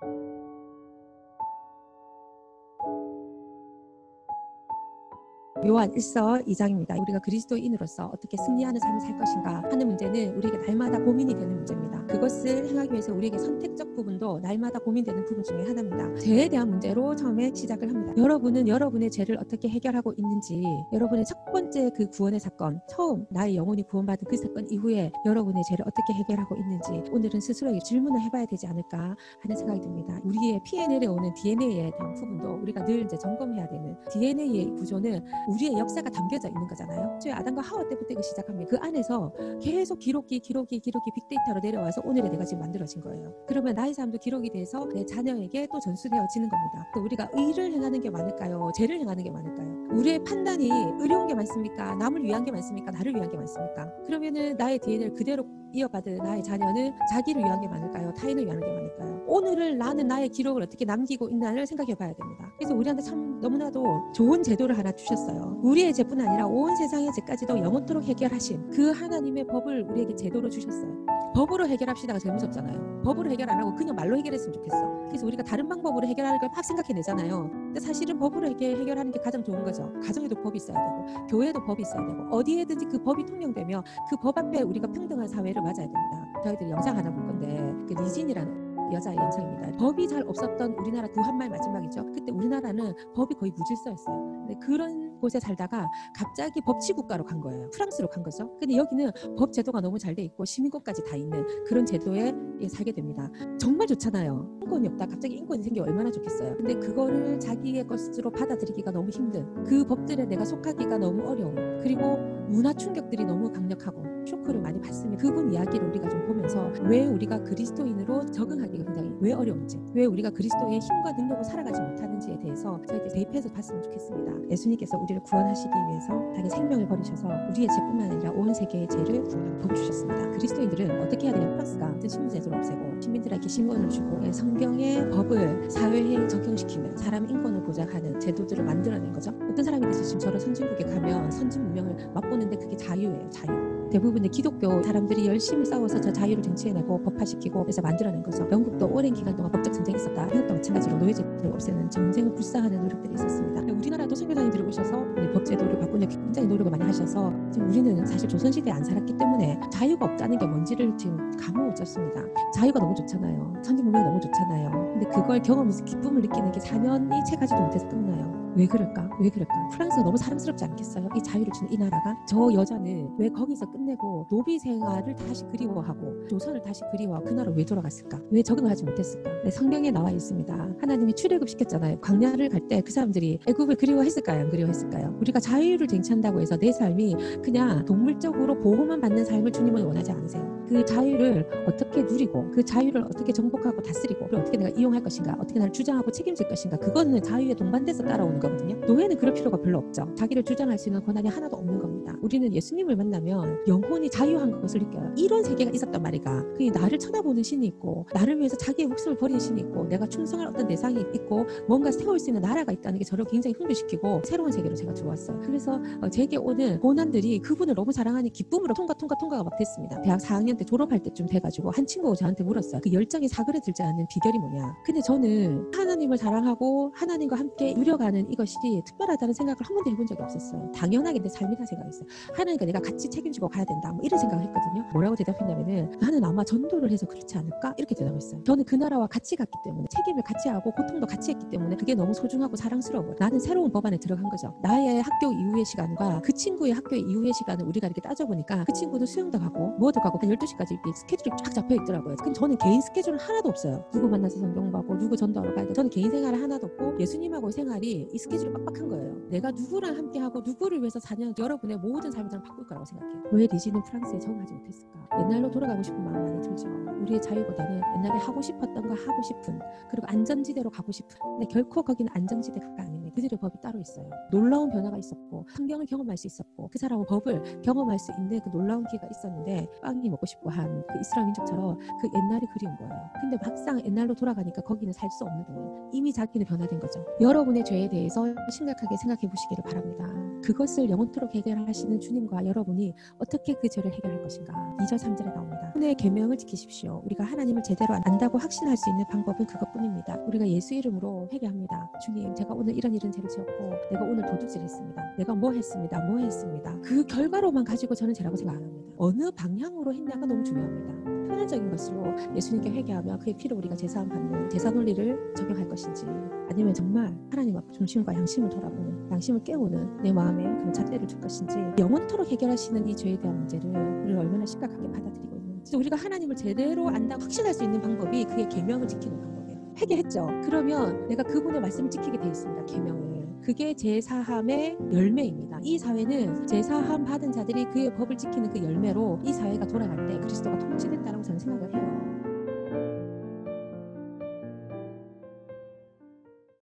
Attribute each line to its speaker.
Speaker 1: Thank you 요한 1서 2장입니다. 우리가 그리스도인으로서 어떻게 승리하는 삶을 살 것인가 하는 문제는 우리에게 날마다 고민이 되는 문제입니다. 그것을 행하기 위해서 우리에게 선택적 부분도 날마다 고민되는 부분 중에 하나입니다. 죄에 대한 문제로 처음에 시작을 합니다. 여러분은 여러분의 죄를 어떻게 해결하고 있는지 여러분의 첫 번째 그 구원의 사건 처음 나의 영혼이 구원받은 그 사건 이후에 여러분의 죄를 어떻게 해결하고 있는지 오늘은 스스로에게 질문을 해봐야 되지 않을까 하는 생각이 듭니다. 우리의 피에 내려오는 DNA에 대한 부분도 우리가 늘 이제 점검해야 되는 DNA의 구조는 우리 의 역사가 담겨져 있는 거잖아요. 저희 아담과 하와 때부터 시작합니다. 그 안에서 계속 기록기, 기록기, 기록기 빅데이터로 내려와서 오늘의 내가 지금 만들어진 거예요. 그러면 나의 삶도 기록이 돼서 내 자녀에게 또 전수되어지는 겁니다. 또 우리가 의를 행하는 게 많을까요? 죄를 행하는 게 많을까요? 우리의 판단이 의로운 게 많습니까? 남을 위한 게 많습니까? 나를 위한 게 많습니까? 그러면은 나의 DNA를 그대로 이어받은 나의 자녀는 자기를 위한 게 많을까요? 타인을 위한 게 많을까요? 오늘을 나는 나의 기록을 어떻게 남기고 있나를 생각해 봐야 됩니다. 그래서 우리한테 참 너무나도 좋은 제도를 하나 주셨어요. 우리의 죄뿐 아니라 온 세상의 죄까지도 영원토록 해결하신 그 하나님의 법을 우리에게 제도로 주셨어요. 법으로 해결합시다가 제일 무섭잖아요. 법으로 해결 안 하고 그냥 말로 해결했으면 좋겠어. 그래서 우리가 다른 방법으로 해결하는 걸 막 생각해내잖아요. 근데 사실은 법으로 이렇게 해결 하는 게 가장 좋은 거죠. 가정에도 법이 있어야 되고, 교회에도 법이 있어야 되고, 어디에든지 그 법이 통용되며 그 법 앞에 우리가 평등한 사회를 맞아야 됩니다. 저희들이 영상 하나 볼 건데, 그 리진이라는 여자의 영상입니다. 법이 잘 없었던 우리나라 구한말 마지막이죠. 그때 우리나라는 법이 거의 무질서였어요. 근데 그런 곳에 살다가 갑자기 법치 국가로 간 거예요. 프랑스로 간 거죠. 근데 여기는 법 제도가 너무 잘 돼 있고 시민권까지 다 있는 그런 제도에 살게 됩니다. 정말 좋잖아요. 인권이 없다. 갑자기 인권이 생겨 얼마나 좋겠어요. 근데 그거를 자기의 것으로 받아들이기가 너무 힘든 그 법들에 내가 속하기가 너무 어려운 그리고 문화 충격들이 너무 강력하고 쇼크를 많이 받습니다. 그분 이야기를 우리가 좀 보면서 왜 우리가 그리스도인으로 적응하기가 굉장히 왜 어려운지, 왜 우리가 그리스도의 힘과 능력으로 살아가지 못하는지에 대해서 저희들 대입해서 봤으면 좋겠습니다. 예수님께서 우리를 구원하시기 위해서 자기 생명을 버리셔서 우리의 죄뿐만 아니라 온 세계의 죄를 부어주셨습니다. 그리스도인들은 어떻게 해야 되냐? 플러스가 어떤 신분제도를 없애고 시민들에게 신분을 주고 성경의 법을 사회에 적용시키는 사람 인권을 보장하는 제도들을 만들어낸 거죠. 어떤 사람이 지금 저런 선진국에 가면 선진 문명을 맛보는데 그게 자유예요. 자유. 대부분의 기독교 사람들이 열심히 싸워서 저 자유를 쟁취해내고 법화시키고 그래서 만들어낸 거죠. 영국도 오랜 기간 동안 법적 전쟁이 있었다. 미국도 마찬가지로 노예제도를 없애는 전쟁을 불사하는 노력들이 있었습니다. 우리나라도 선교사님들이 오셔서 법제도를 바꾸는 굉장히 노력을 많이 하셔서 지금 우리는 사실 조선시대에 안 살았기 때문에 자유가 없다는 게 뭔지를 지금 감을 못 잡습니다. 자유가 너무 좋잖아요. 선진문명이 너무 좋잖아요. 근데 그걸 경험해서 기쁨을 느끼는 게 4년이 채 가지도 못해서 끝나요. 왜 그럴까? 왜 그럴까? 프랑스가 너무 사랑스럽지 않겠어요? 이 자유를 주는 이 나라가 저 여자는 왜 거기서 끝내고 노비 생활을 다시 그리워하고 조선을 다시 그리워하고 그 나라 왜 돌아갔을까? 왜 적응을 하지 못했을까? 네, 성경에 나와 있습니다. 하나님이 출애굽 시켰잖아요. 광야를 갈 때 그 사람들이 애굽을 그리워했을까요? 안 그리워했을까요? 우리가 자유를 쟁취한다고 해서 내 삶이 그냥 동물적으로 보호만 받는 삶을 주님은 원하지 않으세요. 그 자유를 어떻게 누리고 그 자유를 어떻게 정복하고 다스리고 어떻게 내가 이용할 것인가 어떻게 나를 주장하고 책임질 것인가 그거는 자유에 동반돼서 따라오는 거 거든요. 노예는 그럴 필요가 별로 없죠. 자기를 주장할 수 있는 권한이 하나도 없는 겁니다. 우리는 예수님을 만나면 영혼이 자유한 것을 느껴요. 이런 세계가 있었단 말이가. 그 나를 쳐다보는 신이 있고 나를 위해서 자기의 목숨을 버리는 신이 있고 내가 충성할 어떤 대상이 있고 뭔가 세울 수 있는 나라가 있다는 게 저를 굉장히 흥분시키고 새로운 세계로 제가 들어왔어요. 그래서 제게 오는 고난들이 그분을 너무 사랑하니 기쁨으로 통과 통과 통과가 막 됐습니다. 대학 4학년 때 졸업할 때쯤 돼가지고 한 친구가 저한테 물었어요. 그 열정이 사그레들지 않는 비결이 뭐냐. 근데 저는 하나님을 사랑하고 하나님과 함께 누려가는 이 것이 특별하다는 생각을 한 번도 해본 적이 없었어요. 당연하게 내 삶이다 생각했어요. 하나님과 내가 같이 책임지고 가야 된다. 뭐 이런 생각을 했거든요. 뭐라고 대답했냐면은 나는 아마 전도를 해서 그렇지 않을까? 이렇게 대답했어요. 저는 그 나라와 같이 갔기 때문에 책임을 같이 하고 고통도 같이 했기 때문에 그게 너무 소중하고 사랑스러워. 나는 새로운 법안에 들어간 거죠. 나의 학교 이후의 시간과 그 친구의 학교 이후의 시간을 우리가 이렇게 따져보니까 그 친구는 수영도 가고 뭐도 가고 한 12시까지 이렇게 스케줄이 쫙 잡혀 있더라고요. 근데 저는 개인 스케줄은 하나도 없어요. 누구 만나서 성경 받고 누구 전도하러 가야 돼. 저는 개인 생활은 하나도 없고 예수님하고 생활이 이 스케줄이 빡빡한 거예요. 내가 누구랑 함께 하고 누구를 위해서 사는 여러분의 모든 삶을 저는 바꿀 거라고 생각해요. 왜 리지는 프랑스에 적응하지 못했을까? 옛날로 돌아가고 싶은 마음 많이 들죠. 우리의 자유보다는 옛날에 하고 싶었던 거 하고 싶은 그리고 안전지대로 가고 싶은 근데 결코 거기는 안전지대가 아닙니다. 그들의 법이 따로 있어요. 놀라운 변화가 있었고 성경을 경험할 수 있었고 그 사람은 법을 경험할 수 있는 그 놀라운 기회가 있었는데 빵이 먹고 싶고 한 그 이스라엘 민족처럼 그 옛날이 그리운 거예요. 근데 막상 옛날로 돌아가니까 거기는 살 수 없는 거예요. 이미 자기는 변화된 거죠. 여러분의 죄에 대해 대해서 심각하게 생각해 보시기를 바랍니다. 그것을 영원토록 해결하시는 주님과 여러분이 어떻게 그 죄를 해결할 것인가? 2절 3절에 나옵니다. 하나의 계명을 지키십시오. 우리가 하나님을 제대로 안다고 확신할 수 있는 방법은 그것뿐입니다. 우리가 예수 이름으로 회개합니다. 주님, 제가 오늘 이런 이런 죄를 지었고 내가 오늘 도둑질했습니다. 내가 뭐 했습니다. 뭐 했습니다. 그 결과로만 가지고 저는 죄라고 생각 안 합니다. 어느 방향으로 했냐가 너무 중요합니다. 표면적인 것으로 예수님께 회개하며 그의 피로 우리가 제사함 받는 제사 논리를 적용할 것인지 아니면 정말 하나님 앞 중심과 양심을 돌아보는 양심을 깨우는 내 마음에 그런 잣대를 줄 것인지 영원토록 해결하시는 이 죄에 대한 문제를 우리가 얼마나 심각하게 받아들이고 있는지. 우리가 하나님을 제대로 안다고 확신할 수 있는 방법이 그의 계명을 지키는 방법이에요. 회개했죠. 그러면 내가 그분의 말씀을 지키게 돼 있습니다. 계명을 그게 제사함의 열매입니다. 이 사회는 제사함 받은 자들이 그의 법을 지키는 그 열매로 이 사회가 돌아갈 때 그리스도가 통치된다고 저는 생각을 해요.